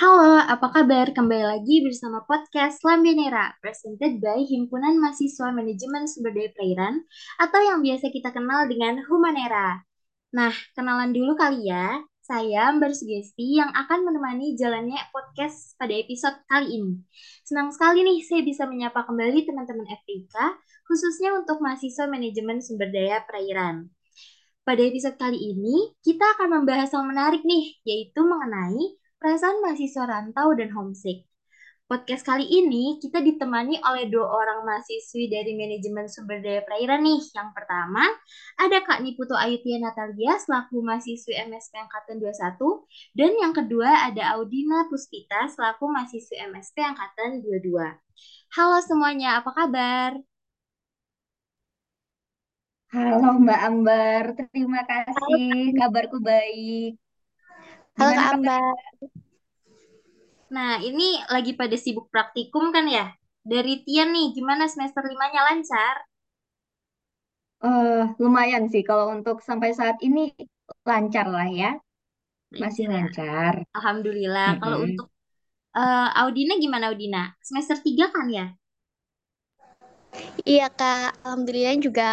Halo, apa kabar? Kembali lagi bersama podcast Lambenera, presented by Himpunan Mahasiswa Manajemen Sumber Daya Perairan, atau yang biasa kita kenal dengan Humanera. Nah, kenalan dulu kali ya. Saya Mbak Sugesti yang akan menemani jalannya podcast pada episode kali ini. Senang sekali nih saya bisa menyapa kembali teman-teman FPK, khususnya untuk mahasiswa manajemen sumber daya perairan. Pada episode kali ini, kita akan membahas hal menarik nih, yaitu mengenai perasaan mahasiswa rantau dan homesick. Podcast kali ini kita ditemani oleh dua orang mahasiswi dari manajemen sumber daya perairan nih. Yang pertama, ada Kak Niputo Ayutia Natalia selaku mahasiswi MSP Angkatan 21. Dan yang kedua ada Audina Puspita selaku mahasiswi MSP Angkatan 22. Halo semuanya, apa kabar? Halo Mbak Ambar, terima kasih. Kabarku baik. Halo Kak? Ambar. Nah, ini lagi pada sibuk praktikum kan ya? Dari Tian nih, gimana semester limanya lancar? Eh, lumayan sih kalau untuk sampai saat ini lancar lah ya, masih Lancar lancar. Alhamdulillah. Kalau Mm-mm. untuk eh, Audina gimana Audina? Semester 3 kan ya? Iya Kak, Alhamdulillah juga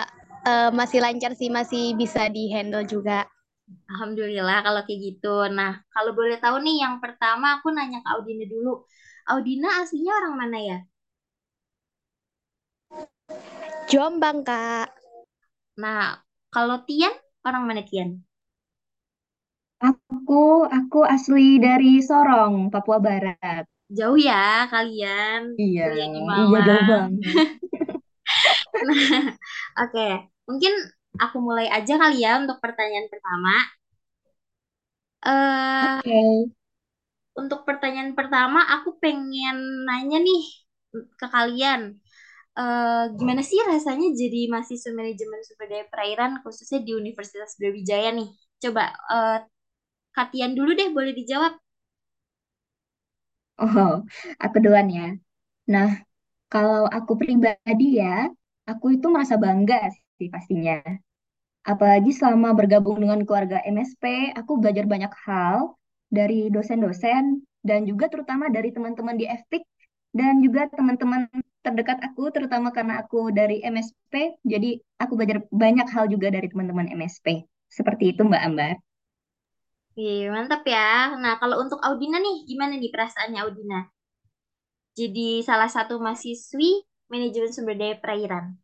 eh, masih lancar sih, masih bisa di-handle juga. Alhamdulillah kalau kayak gitu. Nah, kalau boleh tahu nih yang pertama aku nanya ke Audina dulu. Audina aslinya orang mana ya? Jombang Kak. Nah, kalau Tian, orang mana Tian? Aku aku asli dari Sorong, Papua Barat. Jauh ya kalian Iya, iya jauh banget. Nah, oke. Mungkin aku mulai aja kali ya untuk pertanyaan pertama. Eh, Oke. untuk pertanyaan pertama, aku pengen nanya nih ke kalian. Eh, gimana sih rasanya jadi mahasiswa manajemen sumber daya perairan khususnya di Universitas Brawijaya nih? Coba eh Katian dulu deh, boleh dijawab. Oh, aku duluan ya. Nah, kalau aku pribadi ya, aku itu merasa bangga sih pastinya. Apalagi selama bergabung dengan keluarga MSP, aku belajar banyak hal dari dosen-dosen dan juga terutama dari teman-teman di FPIK dan juga teman-teman terdekat aku, terutama karena aku dari MSP, jadi aku belajar banyak hal juga dari teman-teman MSP. Seperti itu Mbak Ambar. Oke, mantap ya. Nah, kalau untuk Audina nih, gimana nih perasaannya Audina? Jadi salah satu mahasiswi manajemen sumber daya perairan.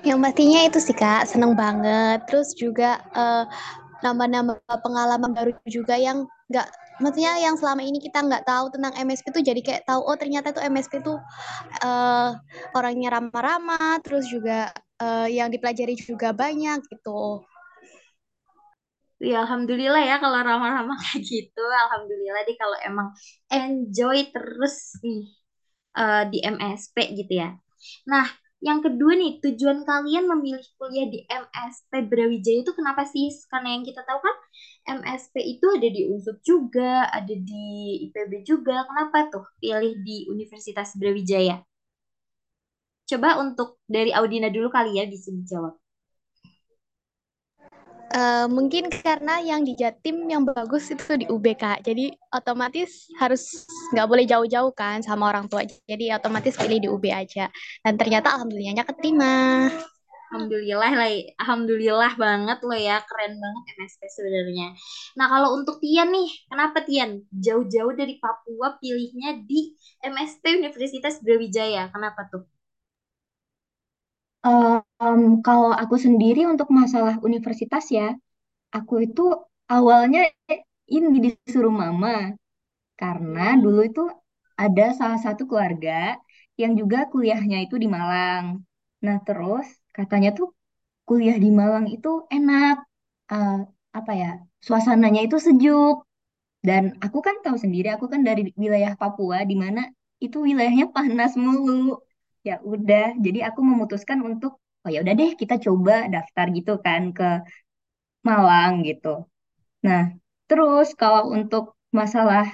Yang pastinya itu sih Kak, seneng banget. Terus juga eh, nambah-nambah pengalaman baru juga yang nggak, maksudnya yang selama ini kita nggak tahu tentang MSP tuh jadi kayak tahu oh ternyata tuh MSP tuh eh, orangnya ramah-ramah, terus juga eh, yang dipelajari juga banyak gitu. Ya, alhamdulillah ya kalau ramah-ramah kayak gitu. Alhamdulillah deh kalau emang enjoy terus nih eh, di MSP gitu ya. Nah, yang kedua nih, tujuan kalian memilih kuliah di MSP Brawijaya itu kenapa sih? Karena yang kita tahu kan MSP itu ada di UNSUD juga, ada di IPB juga. Kenapa tuh pilih di Universitas Brawijaya? Coba untuk dari Audina dulu kali ya bisa dijawab. Eh, mungkin karena yang di Jatim yang bagus itu di UB Kak. Jadi otomatis harus nggak boleh jauh-jauh kan sama orang tua. Jadi otomatis pilih di UB aja. Dan ternyata alhamdulillahnya keterima. Alhamdulillah lah, alhamdulillah banget lo ya, keren banget MSP sebenarnya. Nah kalau untuk Tian nih, kenapa Tian jauh-jauh dari Papua pilihnya di MSP Universitas Brawijaya? Kenapa tuh? Em, kalau aku sendiri untuk masalah universitas ya, aku itu awalnya ini disuruh mama. Karena dulu itu ada salah satu keluarga yang juga kuliahnya itu di Malang. Nah, terus katanya tuh kuliah di Malang itu enak, eh, apa ya, suasananya itu sejuk. Dan aku kan tahu sendiri, aku kan dari wilayah Papua, di mana itu wilayahnya panas mulu. Ya udah, jadi aku memutuskan untuk, oh ya udah deh, kita coba daftar gitu kan ke Malang gitu. Nah, terus kalau untuk masalah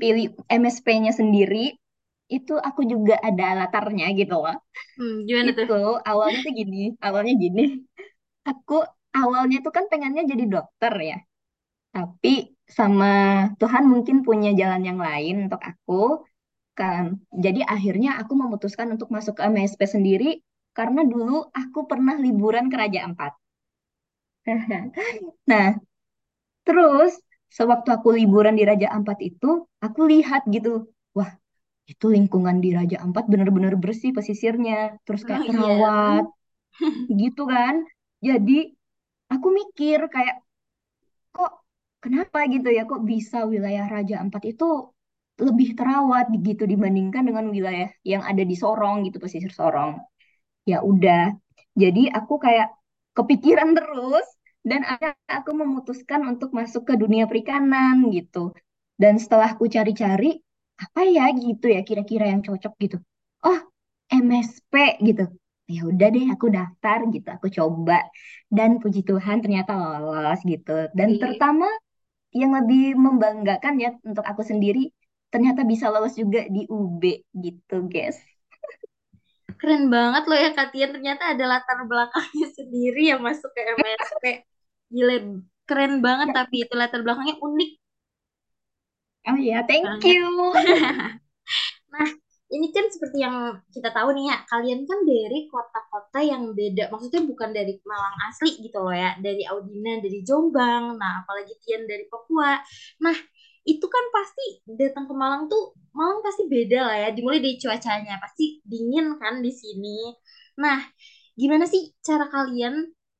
pilih MSP-nya sendiri, itu aku juga ada latarnya gitu loh. Hmm, gimana tuh? Itu awalnya tuh gini, awalnya gini. Aku awalnya tuh kan pengennya jadi dokter ya. Tapi sama Tuhan mungkin punya jalan yang lain untuk aku kan. Jadi akhirnya aku memutuskan untuk masuk ke MSP sendiri karena dulu aku pernah liburan ke Raja Ampat. Nah, terus sewaktu aku liburan di Raja Ampat itu, aku lihat gitu, wah itu lingkungan di Raja Ampat bener-bener bersih pesisirnya, terus Oh kayak iya. terawat gitu kan. Jadi aku mikir kayak kok kenapa gitu ya, kok bisa wilayah Raja Ampat itu lebih terawat gitu dibandingkan dengan wilayah yang ada di Sorong gitu, pesisir Sorong. ya udah. Jadi aku kayak kepikiran terus dan akhirnya aku memutuskan untuk masuk ke dunia perikanan gitu. Dan setelah aku cari-cari apa ya gitu ya kira-kira yang cocok gitu. Oh MSP gitu. Ya udah deh aku daftar gitu aku coba. Dan puji Tuhan ternyata lolos gitu. Dan terutama yang lebih membanggakan ya untuk aku sendiri ternyata bisa lolos juga di UB gitu guys Keren banget loh ya Katian. Ternyata ada latar belakangnya sendiri yang masuk ke MSP. Gile, keren banget tapi itu latar belakangnya unik oh ya thank you Nah, ini kan seperti yang kita tahu nih ya, kalian kan dari kota-kota yang beda. Maksudnya bukan dari Malang asli gitu loh ya, dari Audina, dari Jombang, nah apalagi Tian dari Papua. Nah, itu kan pasti datang ke Malang tuh, Malang pasti beda lah ya, dimulai dari cuacanya, pasti dingin kan di sini. Nah, gimana sih cara kalian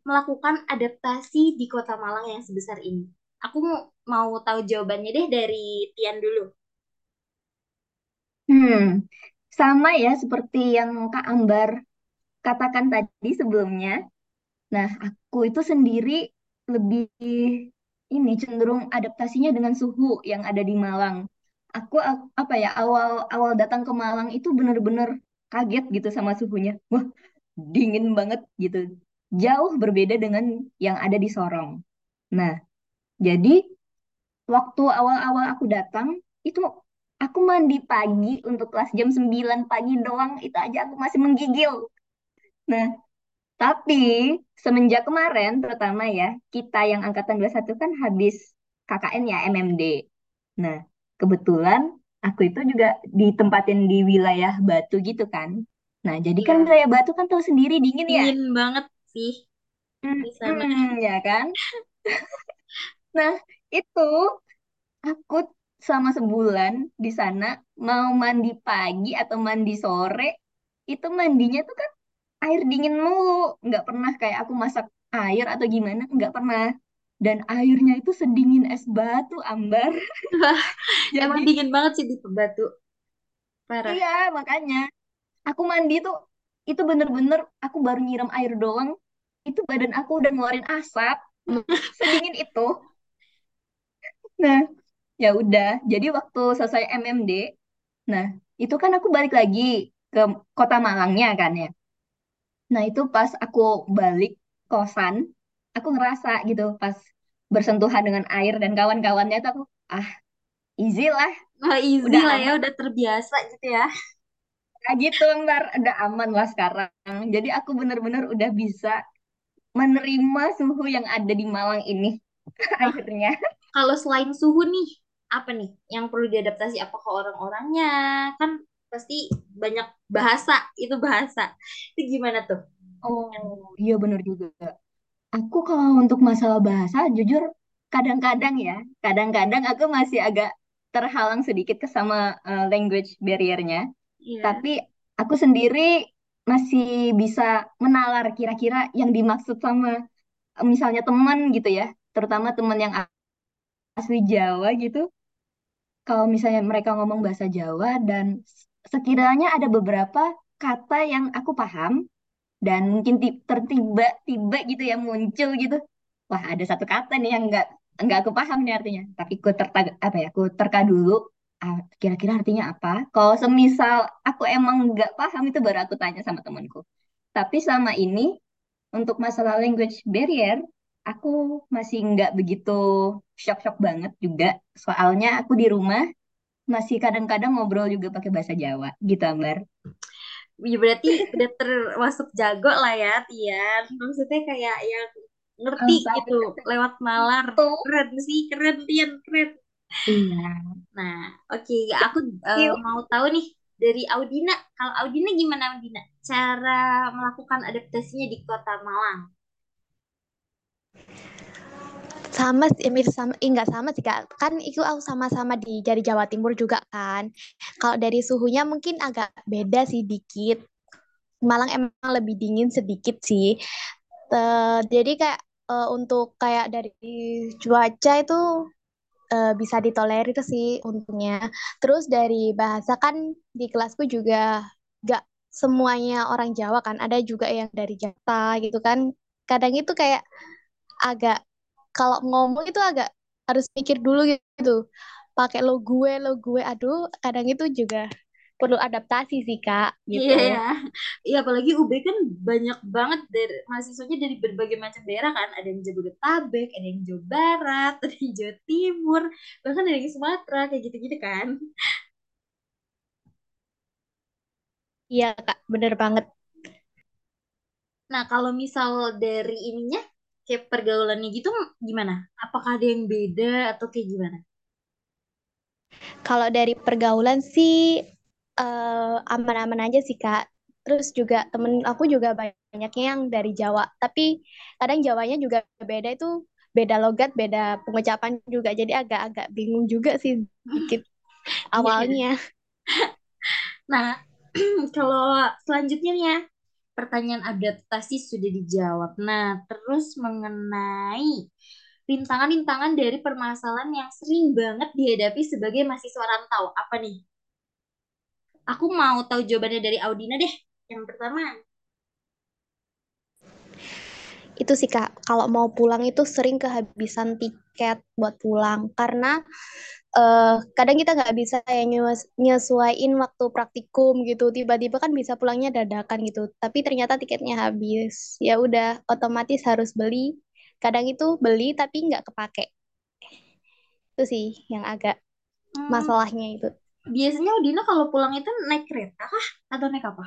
melakukan adaptasi di kota Malang yang sebesar ini? Aku mau, mau tahu jawabannya deh dari Tian dulu. Hmm, sama ya seperti yang Kak Ambar katakan tadi sebelumnya. Nah, aku itu sendiri lebih ini cenderung adaptasinya dengan suhu yang ada di Malang. Aku apa ya awal awal datang ke Malang itu bener-bener kaget gitu sama suhunya. Wah, dingin banget gitu. Jauh berbeda dengan yang ada di Sorong. Nah, jadi waktu awal-awal aku datang itu aku mandi pagi untuk kelas jam 9 pagi doang itu aja aku masih menggigil. Nah, tapi semenjak kemarin terutama ya kita yang angkatan 21 kan habis KKN ya MMD. Nah, kebetulan aku itu juga ditempatin di wilayah Batu gitu kan. Nah, jadi kan Iya, wilayah Batu kan tahu sendiri dingin ya. dingin banget sih Hmm, di sana. hmm, ya kan? Nah, itu Aku selama sebulan di sana mau mandi pagi atau mandi sore itu mandinya tuh kan air dingin mulu. Nggak pernah kayak aku masak air atau gimana nggak pernah. Dan airnya itu sedingin es batu Ambar. Wah, emang jadi dingin banget sih di Batu. Parah. iya makanya. Aku mandi tuh itu bener-bener aku baru nyiram air doang. Itu badan aku udah ngeluarin asap. Sedingin itu. Nah ya udah. Jadi waktu selesai MMD Nah, itu kan aku balik lagi ke kota Malangnya kan ya. Nah, itu pas aku balik kosan, aku ngerasa gitu pas bersentuhan dengan air dan kawan-kawannya tuh aku, ah, easy lah, Nah, easy udah lah ya, aman. udah terbiasa gitu ya. Kayak gitu, ntar udah aman lah sekarang. Jadi aku bener-bener udah bisa menerima suhu yang ada di Malang ini Nah, akhirnya. kalau selain suhu nih, apa nih yang perlu diadaptasi? Apakah orang-orangnya? Kan pasti banyak bahasa, itu bahasa. Itu gimana tuh? Oh, iya bener juga. Aku kalau untuk masalah bahasa, jujur kadang-kadang ya, kadang-kadang aku masih agak terhalang sedikit ke sama eh, language barrier-nya. Iya. Tapi aku sendiri masih bisa menalar kira-kira yang dimaksud sama eh, misalnya teman gitu ya, terutama teman yang asli Jawa gitu. Kalau misalnya mereka ngomong bahasa Jawa dan sekiranya ada beberapa kata yang aku paham, dan mungkin ti- tertiba-tiba gitu ya muncul gitu. Wah ada satu kata nih yang nggak nggak aku paham nih artinya. Tapi ku terta apa ya aku terka dulu ah, kira-kira artinya apa? Kalau semisal aku emang nggak paham itu baru aku tanya sama temanku. Tapi sama ini untuk masalah language barrier aku masih nggak begitu shock-shock banget juga. Soalnya aku di rumah masih kadang-kadang ngobrol juga pakai bahasa Jawa gitu Ambar Ya berarti udah termasuk jago lah ya, Tian. Maksudnya kayak yang ngerti gitu lewat nalar. itu. Keren sih, keren Tian, keren. Iya. Nah, oke, aku eh, Yuk. mau tahu nih dari Audina. Kalau Audina gimana Audina? Cara melakukan adaptasinya di Kota Malang? Sama sih mirip sama enggak sama sih kak. Kan itu aku sama-sama di dari Jawa Timur juga kan. Kalau dari suhunya mungkin agak beda sih dikit. Malang emang lebih dingin sedikit sih. Eh, jadi kayak eh, untuk kayak dari cuaca itu eh, bisa ditolerir sih untungnya. Terus dari bahasa kan di kelasku juga gak semuanya orang Jawa kan. Ada juga yang dari Jakarta gitu kan. Kadang itu kayak agak kalau ngomong itu agak harus mikir dulu gitu. Pakai lo gue, lo gue. Aduh, kadang itu juga perlu adaptasi sih, Kak, Iya gitu. ya, iya apalagi UB kan banyak banget dari mahasiswanya dari berbagai macam daerah kan. Ada yang Jabodetabek, ada yang Jawa Barat, ada yang Jawa Timur, bahkan ada yang Sumatera kayak gitu-gitu kan. Iya, Kak, bener banget. Nah, kalau misal dari ininya kayak pergaulannya gitu gimana? Apakah ada yang beda atau kayak gimana? Kalau dari pergaulan sih eh, aman-aman aja sih, Kak. Terus juga temen aku juga banyaknya yang dari Jawa. Tapi kadang Jawanya juga beda itu beda logat, beda pengucapan juga. Jadi agak-agak bingung juga sih dikit Iya. awalnya. Nah, kalau selanjutnya nih ya, pertanyaan adaptasi sudah dijawab. Nah, terus mengenai rintangan-rintangan dari permasalahan yang sering banget dihadapi sebagai mahasiswa rantau. Apa nih? Aku mau tahu jawabannya dari Audina deh. Yang pertama, Itu sih Kak, kalau mau pulang itu sering kehabisan tiket buat pulang karena eh, kadang kita nggak bisa ya nyes- nyesuaiin waktu praktikum gitu. Tiba-tiba kan bisa pulangnya dadakan gitu, tapi ternyata tiketnya habis. Ya udah, otomatis harus beli. Kadang itu beli tapi nggak kepake. Itu sih yang agak hmm, masalahnya itu. biasanya Audina kalau pulang itu naik kereta kah? Atau naik apa?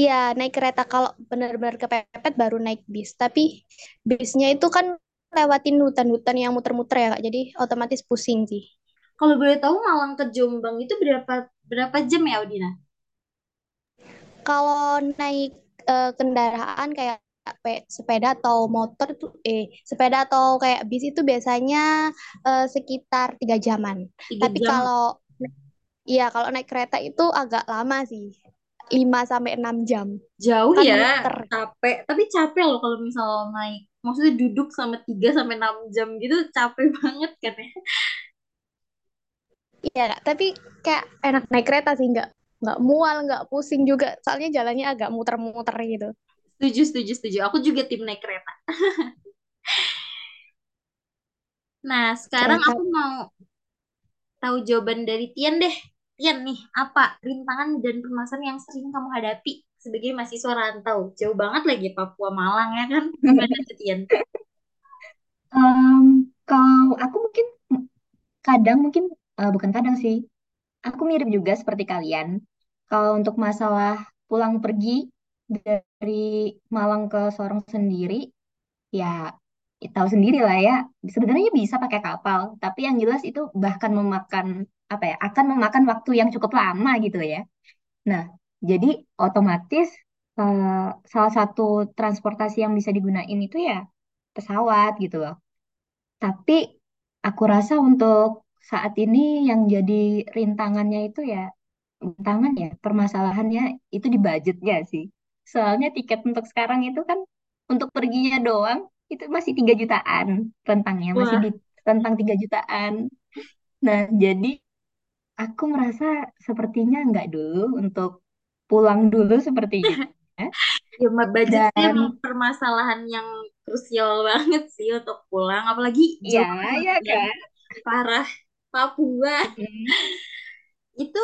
Iya, naik kereta kalau benar-benar kepepet baru naik bis. Tapi bisnya itu kan lewatin hutan-hutan yang muter-muter ya, Kak. Jadi otomatis pusing sih. Kalau boleh tahu Malang ke Jombang itu berapa berapa jam ya Audina? Kalau naik eh, kendaraan kayak pe- sepeda atau motor tuh eh sepeda atau kayak bis itu biasanya eh, sekitar tiga jaman. Tiga Tapi jam. kalau iya kalau naik kereta itu agak lama sih. 5 sampai 6 jam. Jauh Kan ya, muter. capek. Tapi capek loh kalau misal naik. Maksudnya duduk sama 3 sampai 6 jam gitu capek banget kan ya. Iya, Kak. Tapi kayak enak naik kereta sih, nggak nggak mual, nggak pusing juga. Soalnya jalannya agak muter-muter gitu. Setuju, setuju, setuju. Aku juga tim naik kereta. Nah, sekarang aku mau tahu jawaban dari Tian deh. Tian nih, apa rintangan dan permasalahan yang sering kamu hadapi sebagai mahasiswa rantau? Jauh banget lagi Papua Malang ya kan? Gimana tuh Tian? Em, kalau aku mungkin kadang mungkin eh, bukan kadang sih. Aku mirip juga seperti kalian. Kalau untuk masalah pulang pergi dari Malang ke Sorong sendiri, ya ya tahu sendiri lah ya. Sebenarnya bisa pakai kapal, tapi yang jelas itu bahkan memakan apa ya, akan memakan waktu yang cukup lama gitu ya. Nah, jadi otomatis eh, salah satu transportasi yang bisa digunain itu ya pesawat gitu loh. Tapi aku rasa untuk saat ini yang jadi rintangannya itu ya, rintangan ya, permasalahannya itu di budgetnya sih. Soalnya tiket untuk sekarang itu kan untuk perginya doang itu masih tiga jutaan rentangnya, masih Wah, di rentang tiga jutaan. Nah, jadi aku merasa sepertinya enggak dulu untuk pulang dulu sepertinya. ya ma- budget Dan permasalahan yang krusial banget sih untuk pulang. Apalagi ya, ya kan. Parah. Papua. Mm-mm. Itu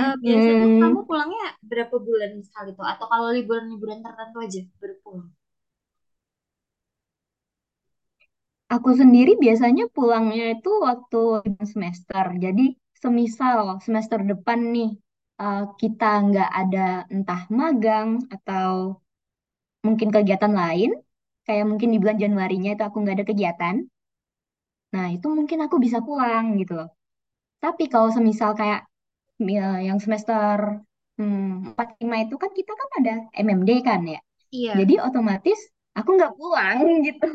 eh, biasanya kamu Mm-mm. pulangnya berapa bulan sekali tuh? Atau kalau liburan-liburan tertentu aja baru pulang? Aku sendiri biasanya pulangnya itu waktu libur semester. Jadi semisal semester depan nih eh, kita nggak ada entah magang atau mungkin kegiatan lain, kayak mungkin di bulan Januarinya itu aku nggak ada kegiatan, nah itu mungkin aku bisa pulang gitu loh. Tapi kalau semisal kayak ya, yang semester hmm, 4 5 itu kan kita kan ada MMD kan ya. Iya. Jadi otomatis aku nggak pulang gitu.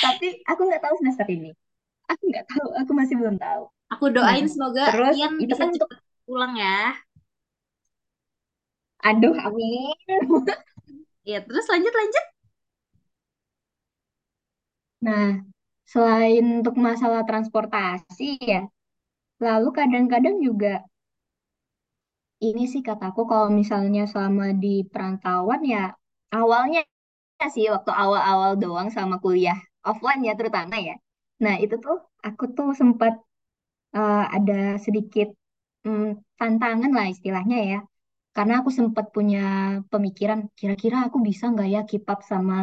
Tapi aku nggak tahu semester ini. Aku nggak tahu, aku masih belum tahu. Aku doain Nah, semoga terus Ian itu bisa kan untuk cepet pulang ya. aduh amin. Ya, terus lanjut lanjut. Nah, selain untuk masalah transportasi ya, lalu kadang-kadang juga ini sih kataku kalau misalnya selama di perantauan ya awalnya sih waktu awal-awal doang sama kuliah offline ya terutama ya. Nah, itu tuh aku tuh sempat eh, ada sedikit mm, tantangan lah istilahnya ya. Karena aku sempat punya pemikiran, kira-kira aku bisa nggak ya keep up sama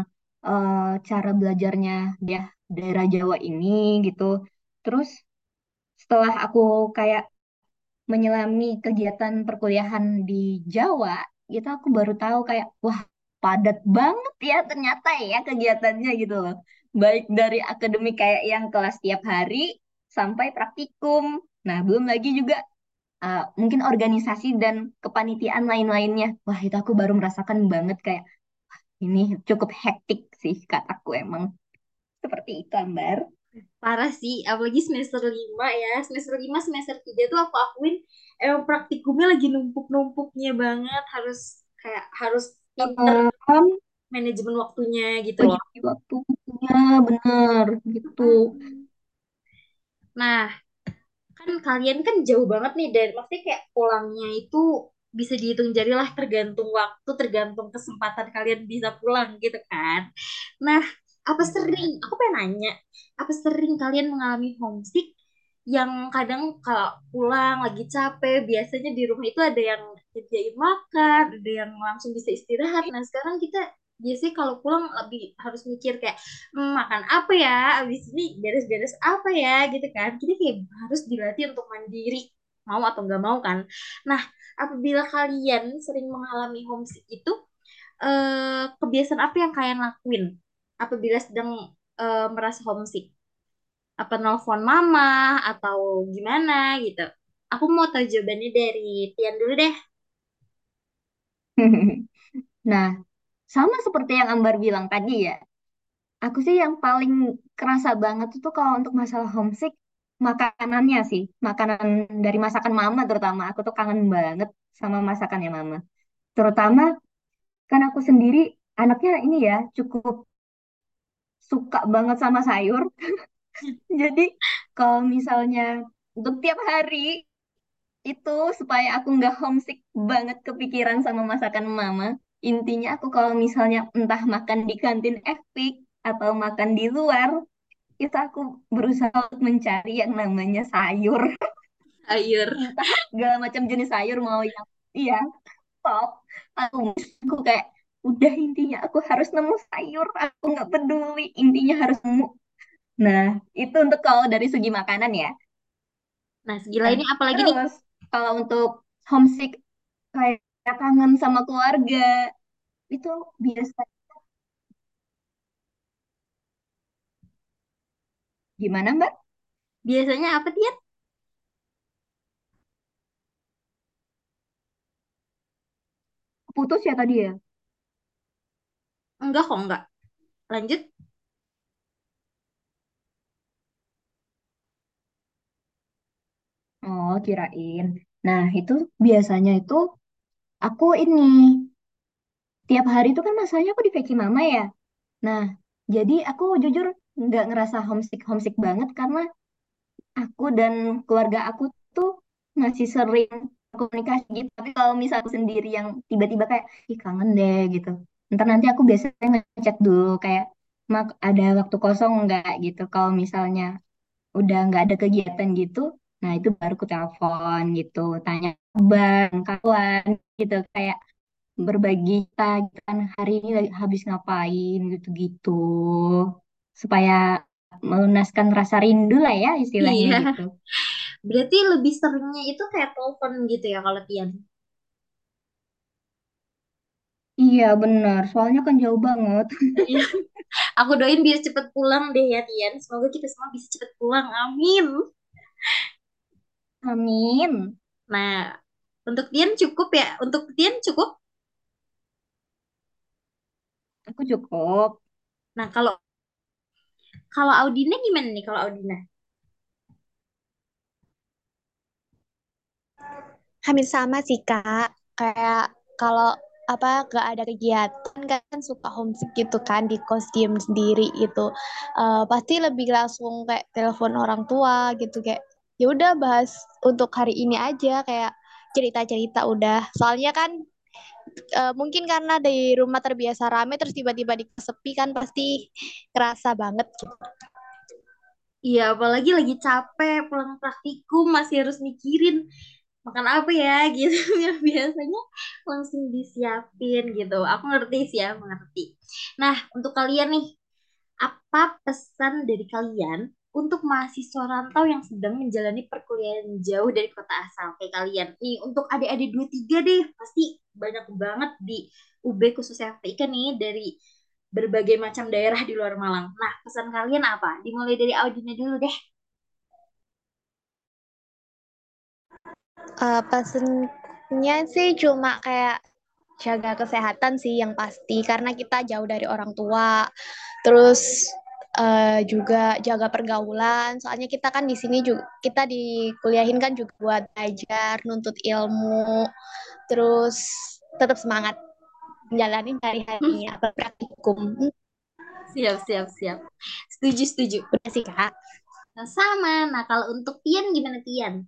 eh, cara belajarnya dia daerah Jawa ini gitu. Terus setelah aku kayak menyelami kegiatan perkuliahan di Jawa, itu aku baru tahu kayak, wah padat banget ya ternyata ya kegiatannya gitu loh. Baik dari akademik kayak yang kelas tiap hari sampai praktikum. Nah, belum lagi juga uh, mungkin organisasi dan kepanitiaan lain-lainnya. Wah, itu aku baru merasakan banget kayak ini cukup hektik sih kataku emang. Seperti itu, Ambar. Parah sih, apalagi semester 5 ya. Semester 5, semester 3 tuh aku akuin emang praktikumnya lagi numpuk-numpuknya banget. Harus kayak harus pinter Um, manajemen waktunya gitu loh. waktunya bener gitu. Nah, kan kalian kan jauh banget nih dan maksudnya kayak pulangnya itu bisa dihitung jari lah tergantung waktu, tergantung kesempatan kalian bisa pulang gitu kan. Nah, apa sering, aku pengen nanya, apa sering kalian mengalami homesick yang kadang kalau pulang lagi capek, biasanya di rumah itu ada yang nyediain makan, ada yang langsung bisa istirahat. Nah, sekarang kita biasanya kalau pulang lebih harus mikir kayak "Hmm, makan apa ya, abis ini beres-beres apa ya gitu kan. Jadi kayak harus dilatih untuk mandiri, mau atau nggak mau kan. Nah, apabila kalian sering mengalami homesick itu, eh, kebiasaan apa yang kalian lakuin apabila sedang eh, merasa homesick? Apa nelfon mama atau gimana gitu? Aku mau tahu jawabannya dari Tian dulu deh. Nah, sama seperti yang Ambar bilang tadi ya. Aku sih yang paling kerasa banget itu kalau untuk masalah homesick, makanannya sih. Makanan dari masakan mama terutama. Aku tuh kangen banget sama masakannya mama. Terutama kan aku sendiri anaknya ini ya cukup suka banget sama sayur. Jadi kalau misalnya untuk tiap hari itu supaya aku nggak homesick banget kepikiran sama masakan mama. Intinya aku kalau misalnya entah makan di kantin Epic atau makan di luar, itu aku berusaha untuk mencari yang namanya sayur. Sayur. Entah segala macam jenis sayur mau yang iya top. Aku, aku kayak udah intinya aku harus nemu sayur. Aku nggak peduli intinya harus nemu. Nah itu untuk kalau dari segi makanan ya. Nah, segi Nah lainnya apa lagi nih? kalau untuk homesick kayak kangen sama keluarga itu biasa gimana Mbak? Biasanya apa Tian? Putus ya tadi ya? Enggak kok, enggak. Lanjut. Oh kirain. Nah itu biasanya itu aku ini tiap hari itu kan masanya aku di Veki Mama ya. Nah jadi aku jujur nggak ngerasa homesick homesick banget karena aku dan keluarga aku tuh masih sering komunikasi gitu. Tapi kalau misal sendiri yang tiba-tiba kayak, ih kangen deh gitu. Ntar nanti aku biasanya ngechat dulu kayak, mak ada waktu kosong nggak gitu. Kalau misalnya udah nggak ada kegiatan gitu, nah itu baru ku telepon gitu, tanya bang, kawan gitu kayak berbagi kita gitu kan hari ini habis ngapain gitu-gitu supaya melunaskan rasa rindu lah ya istilahnya Iya. gitu. Berarti lebih seringnya itu kayak telepon gitu ya kalau Tian. Iya benar, soalnya kan jauh banget. Iya. Aku doain biar cepet pulang deh ya Tian. Semoga kita semua bisa cepet pulang. Amin. Amin. Nah, untuk Tian cukup ya. Untuk Tian cukup. Aku cukup. Nah, kalau kalau Audina gimana nih kalau Audina? Hampir sama sih Kak. Kayak kalau apa gak ada kegiatan kan suka homesick gitu kan di kos diem sendiri itu Eh, pasti lebih langsung kayak telepon orang tua gitu kayak ya udah bahas untuk hari ini aja kayak cerita-cerita udah soalnya kan eh, mungkin karena di rumah terbiasa rame terus tiba-tiba disepi kan pasti kerasa banget gitu. Iya, apalagi lagi capek pulang praktikum masih harus mikirin makan apa ya gitu. Yang biasanya langsung disiapin gitu. Aku ngerti sih ya, mengerti. Nah, untuk kalian nih, apa pesan dari kalian untuk mahasiswa rantau yang sedang menjalani perkuliahan jauh dari kota asal kayak kalian? Nih, untuk adik-adik dua tiga deh, pasti banyak banget di UB khususnya FPIK nih dari berbagai macam daerah di luar Malang. Nah, pesan kalian apa? Dimulai dari Audina dulu deh. Eh, pesennya sih cuma kayak jaga kesehatan sih yang pasti karena kita jauh dari orang tua. Terus eh, juga jaga pergaulan. Soalnya kita kan di sini juga kita dikuliahin kan juga buat belajar, nuntut ilmu. Terus tetap semangat menjalani hari-harinya praktikum. Hmm, Siap, siap, siap. Setuju, setuju. Udah sih Kak. Nah, sama. Nah, kalau untuk Tian gimana Tian?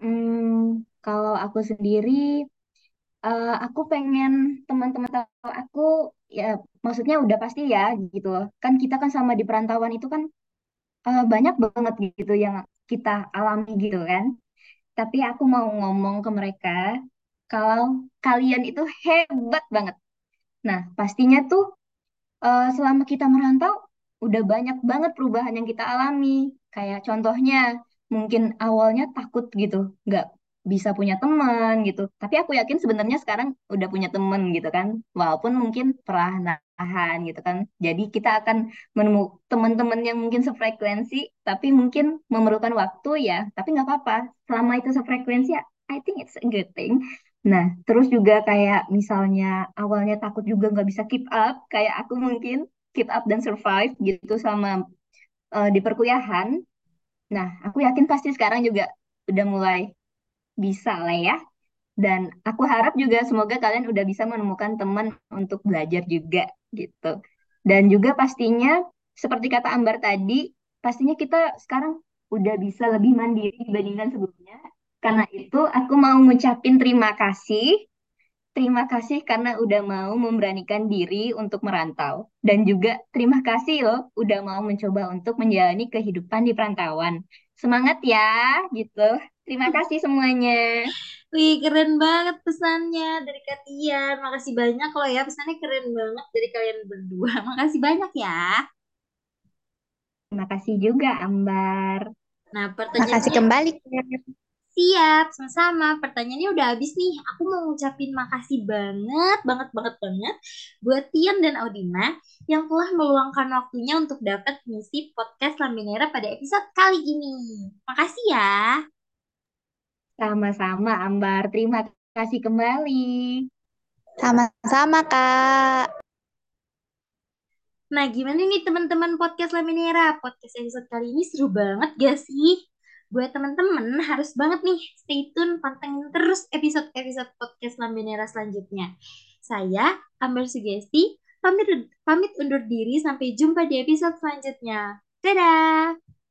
Hmm, kalau aku sendiri, eh, aku pengen teman-teman tahu aku, ya maksudnya udah pasti ya gitu. Kan kita kan sama di perantauan itu kan eh, banyak banget gitu yang kita alami gitu kan. Tapi aku mau ngomong ke mereka kalau kalian itu hebat banget. Nah, pastinya tuh eh, selama kita merantau udah banyak banget perubahan yang kita alami. Kayak contohnya mungkin awalnya takut gitu, nggak bisa punya teman gitu. Tapi aku yakin sebenarnya sekarang udah punya teman gitu kan. Walaupun mungkin perlahan gitu kan. Jadi kita akan menemukan teman-teman yang mungkin sefrekuensi, tapi mungkin memerlukan waktu ya. Tapi nggak apa-apa. Selama itu sefrekuensi, I think it's a good thing. Nah, terus juga kayak misalnya awalnya takut juga nggak bisa keep up, kayak aku mungkin keep up dan survive gitu sama eh, di perkuliahan. Nah, aku yakin pasti sekarang juga udah mulai bisa lah ya. Dan aku harap juga semoga kalian udah bisa menemukan teman untuk belajar juga gitu. Dan juga pastinya seperti kata Ambar tadi, pastinya kita sekarang udah bisa lebih mandiri dibandingkan sebelumnya. Karena itu aku mau ngucapin terima kasih Terima kasih karena udah mau memberanikan diri untuk merantau. Dan juga terima kasih loh udah mau mencoba untuk menjalani kehidupan di perantauan. Semangat ya, gitu. Terima kasih semuanya. Wih, keren banget pesannya dari Kak Tian. Makasih banyak loh ya, pesannya keren banget dari kalian berdua. Makasih banyak ya. Terima kasih juga, Ambar. Nah, Makasih pertanyaannya kembali. siap, sama-sama. Pertanyaannya udah habis nih. Aku mau ngucapin makasih banget, banget, banget, banget buat Tian dan Audina yang telah meluangkan waktunya untuk dapat mengisi podcast Lambinera pada episode kali ini. Makasih ya. Sama-sama, Ambar. Terima kasih kembali. Sama-sama, Kak. Nah, gimana nih teman-teman podcast Laminera? Podcast episode kali ini seru banget gak sih? Buat teman-teman harus banget nih stay tune, pantengin terus episode-episode podcast Laminera selanjutnya. Saya, Amber Sugesti, pamit, pamit undur diri sampai jumpa di episode selanjutnya. Dadah!